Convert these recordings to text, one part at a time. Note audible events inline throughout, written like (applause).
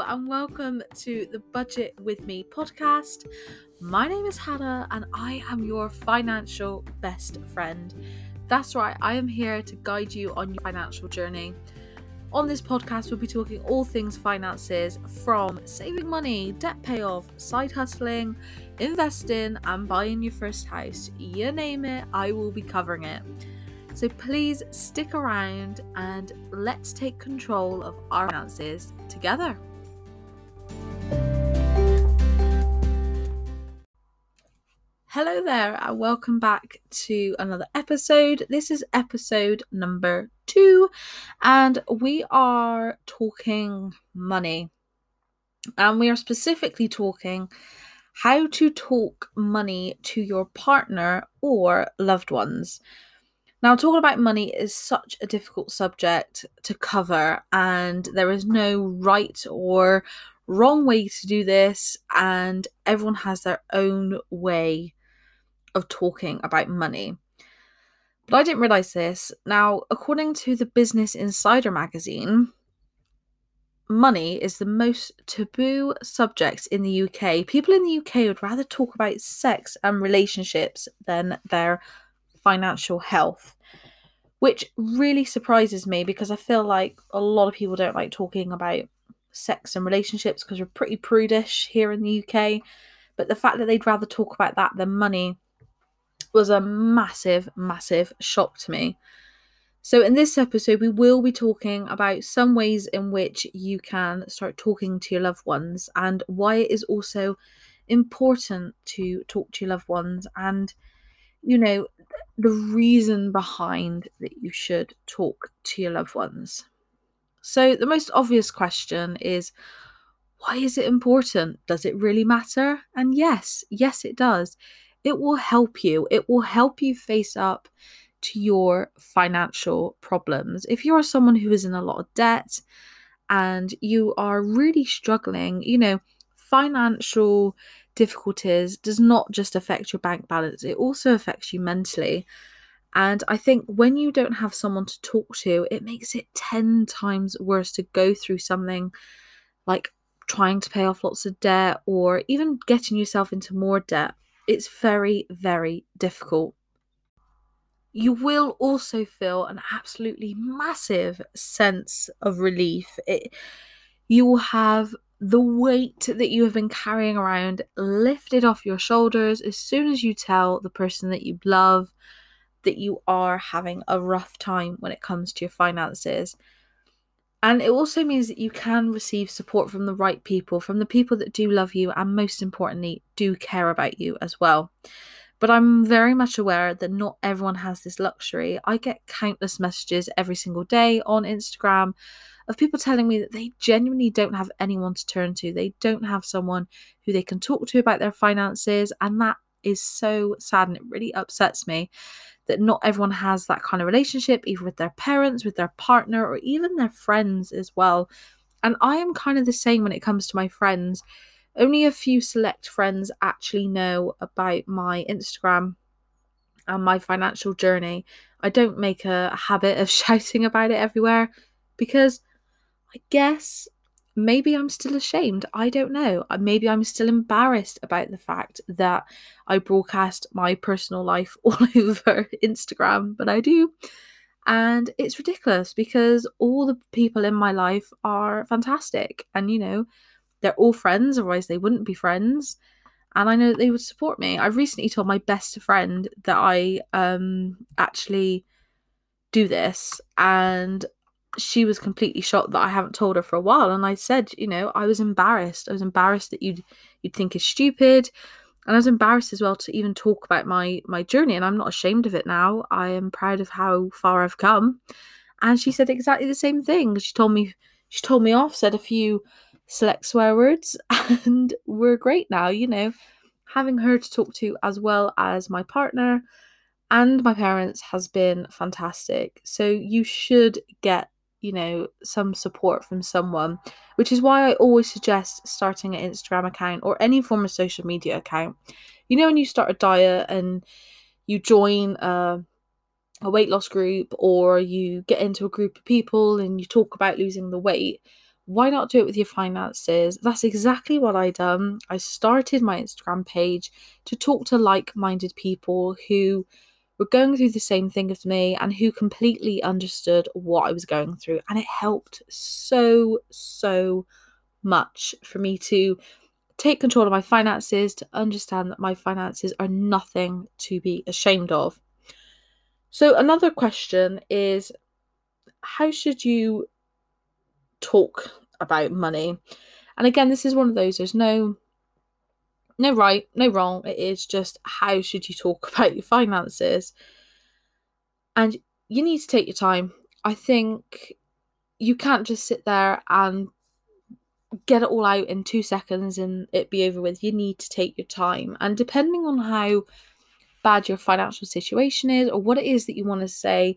And welcome to the Budget with Me podcast. My name is Hannah, and I am your financial best friend. That's right, I am here to guide you on your financial journey. On this podcast, we'll be talking all things finances from saving money, debt payoff, side hustling, investing, and buying your first house. You name it, I will be covering it. So please stick around and let's take control of our finances together. Hello there, and welcome back to another episode. This is episode number two, and we are talking money. And we are specifically talking how to talk money to your partner or loved ones. Now, talking about money is such a difficult subject to cover, and there is no right or wrong way to do this, and everyone has their own way of talking about money. But I didn't realize this. Now, according to the Business Insider magazine, money is the most taboo subject in the UK. People in the UK would rather talk about sex and relationships than their financial health, which really surprises me because I feel like a lot of people don't like talking about sex and relationships because we're pretty prudish here in the UK. But the fact that they'd rather talk about that than money was a massive, massive shock to me. So, in this episode, we will be talking about some ways in which you can start talking to your loved ones and why it is also important to talk to your loved ones and, you know, the reason behind that you should talk to your loved ones. So, the most obvious question is why is it important? Does it really matter? And yes, yes, it does. It will help you. It will help you face up to your financial problems. If you are someone who is in a lot of debt and you are really struggling, you know, financial difficulties does not just affect your bank balance, it also affects you mentally. And I think when you don't have someone to talk to, it makes it 10 times worse to go through something like trying to pay off lots of debt or even getting yourself into more debt. It's very, very difficult. You will also feel an absolutely massive sense of relief. It, you will have the weight that you have been carrying around lifted off your shoulders as soon as you tell the person that you love that you are having a rough time when it comes to your finances. And it also means that you can receive support from the right people, from the people that do love you and most importantly, do care about you as well. But I'm very much aware that not everyone has this luxury. I get countless messages every single day on Instagram of people telling me that they genuinely don't have anyone to turn to. They don't have someone who they can talk to about their finances. And that is so sad and it really upsets me that not everyone has that kind of relationship, either with their parents, with their partner, or even their friends as well. And I am kind of the same when it comes to my friends. Only a few select friends actually know about my Instagram and my financial journey. I don't make a habit of (laughs) shouting about it everywhere because I guess maybe I'm still ashamed. I don't know. Uh, maybe I'm still embarrassed about the fact that I broadcast my personal life (laughs) all over Instagram, but I do. And it's ridiculous because all the people in my life are fantastic. And, you know, they're all friends, otherwise, they wouldn't be friends. And I know that they would support me. I've recently told my best friend that I um, actually do this. And she was completely shocked that I haven't told her for a while. And I said, you know, I was embarrassed. I was embarrassed that you'd you'd think is stupid. And I was embarrassed as well to even talk about my my journey. And I'm not ashamed of it now. I am proud of how far I've come. And she said exactly the same thing. She told me she told me off, said a few select swear words, (laughs) and we're great now, you know. Having her to talk to as well as my partner and my parents has been fantastic. So you should get you know some support from someone which is why i always suggest starting an instagram account or any form of social media account you know when you start a diet and you join a, a weight loss group or you get into a group of people and you talk about losing the weight why not do it with your finances? That's exactly what I done. I started my Instagram page to talk to like-minded people who were going through the same thing as me and who completely understood what I was going through. And it helped so, so much for me to take control of my finances, to understand that my finances are nothing to be ashamed of. So, another question is how should you talk about money? And again, this is one of those, there's no no right, no wrong. It is just how should you talk (laughs) about your finances? And you need to take your time. I think you can't just sit there and get it all out in two seconds and it be over with. You need to take your time. And depending on how bad your financial situation is or what it is that you want to say,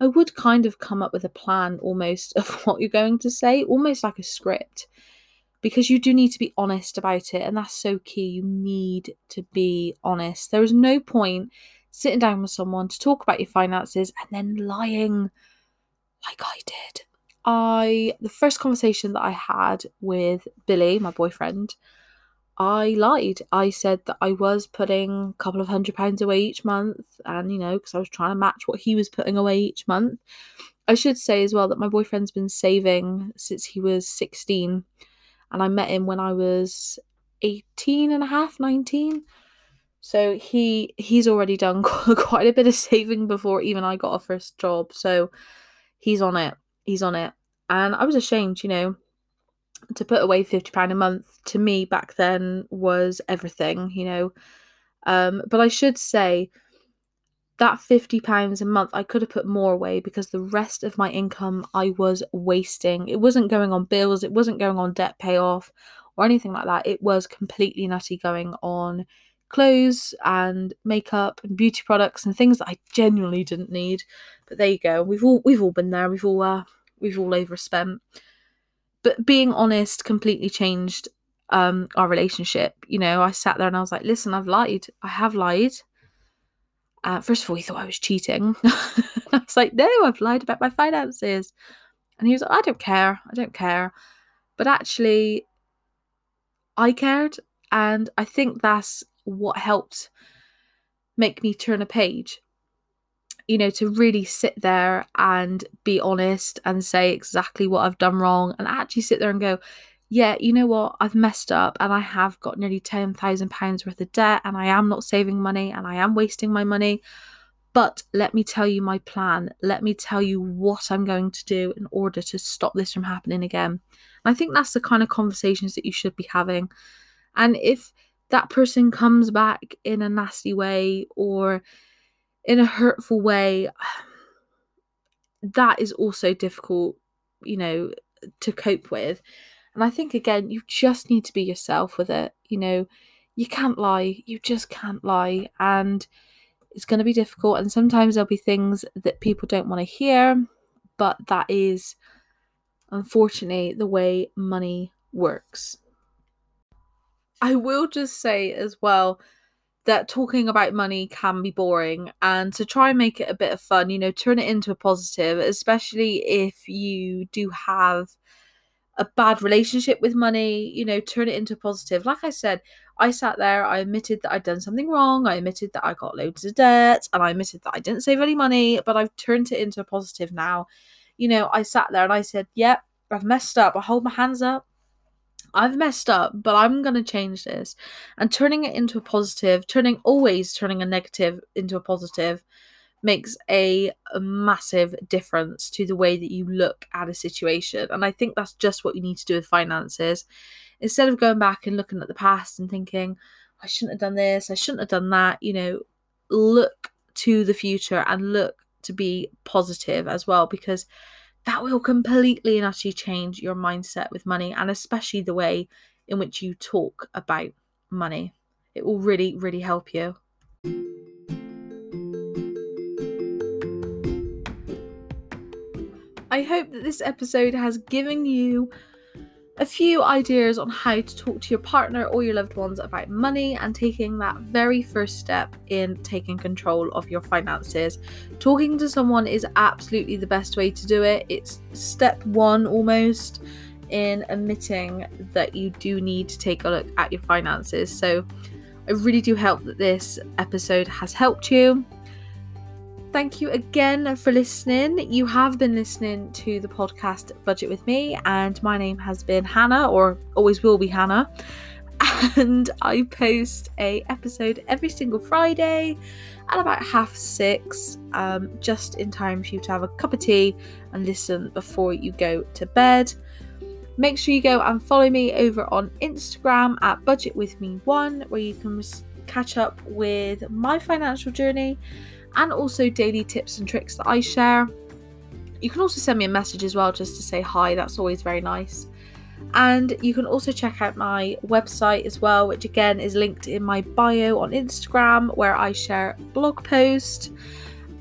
I would kind of come up with a plan almost (laughs) of what you're going to say, almost like a script because you do need to be honest about it and that's so key. You need to be honest. There is no point sitting down with someone to talk about your finances and then lying like i did. I the first conversation that i had with billy my boyfriend i lied. I said that i was putting a couple of hundred pounds away each month and you know because i was trying to match what he was putting away each month. I should say as well that my boyfriend's been saving since he was 16 and I met him when I was 18 and a half, 19. So he he's already done (laughs) quite a bit of saving before even I got a first job. So he's on it. He's on it. And I was ashamed, you know, to put away 50 pound a month to me back then was everything, you know. Um but I should say that 50 pounds a month i could have put more away because the rest of my income i was wasting. It wasn't going on bills it wasn't going on debt payoff or anything like that. It was completely nutty going on clothes and makeup and beauty products and things that i genuinely didn't need. But there you go. We've all we've all been there. We've all uh, we've all overspent. But being honest completely changed um our relationship. You know i sat there and i was like listen i've lied. I have lied uh, first of all, he thought I was cheating. (laughs) I was like, no, I've lied about my finances. And he was like, I don't care. I don't care. But actually, I cared. And I think that's what helped make me turn a page. You know, to really sit there and be honest and say exactly what I've done wrong and actually sit there and go, yeah, you know what, I've messed up and I have got nearly £10,000 worth of debt and I am not saving money and I am wasting my money. But let me tell you my plan. Let me tell you what I'm going to do in order to stop this from happening again. And I think that's the kind of conversations that you should be having. And if that person comes back in a nasty way or in a hurtful way, (sighs) that is also difficult, you know, to cope with. And I think, again, you just need to be yourself with it. You know, you can't lie. You just can't lie. And it's going to be difficult. And sometimes there'll be things that people don't want to hear. But that is, unfortunately, the way money works. I will just say as well that talking about money can be boring and to try and make it a bit of fun, you know, turn it into a positive, especially if you do have a bad relationship with money, you know, turn it into a positive. Like I said, I sat there, I admitted that I'd done something wrong, I admitted that I got loads of debt, and I admitted that I didn't save any money, but I've turned it into a positive now. You know, I sat there and I said, Yep, yeah, I've messed up. I hold my hands up. I've messed up, but I'm going to change this. And turning it into a positive, turning always turning a negative into a positive makes a, massive difference to the way that you look at a situation. And I think that's just what you need to do with finances. Instead of going back and looking at the past and thinking, I shouldn't have done this, I shouldn't have done that, you know, look to the future and look to be positive as well because that will completely and utterly change your mindset with money and especially the way in which you talk about money. It will really, really help you. I hope that this episode has given you a few ideas on how to talk to your partner or your loved ones about money and taking that very first step in taking control of your finances. Talking to someone is absolutely the best way to do it. It's step one almost in admitting that you do need to take a look at your finances. So I really do hope that this episode has helped you. Thank you again for listening. You have been listening to the podcast Budget with Me, and my name has been Hannah, or always will be Hannah. (laughs) And I post a episode every single Friday at about half six, um, just in time for you to have a cup of tea and listen before you go to bed. Make sure you go and follow me over on Instagram at Budget With Me One, where you can catch up with my financial journey and also daily tips and tricks that I share. You can also send me a message as well just to say hi, that's always very nice. And you can also check out my website as well, which again is linked in my bio on Instagram, where I share blog posts.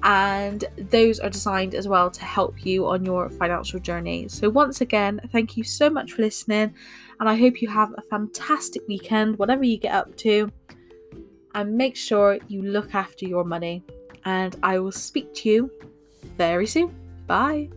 And those are designed as well to help you on your financial journey. So, once again, thank you so much for listening. And I hope you have a fantastic weekend, whatever you get up to. And make sure you look after your money. And I will speak to you very soon. Bye.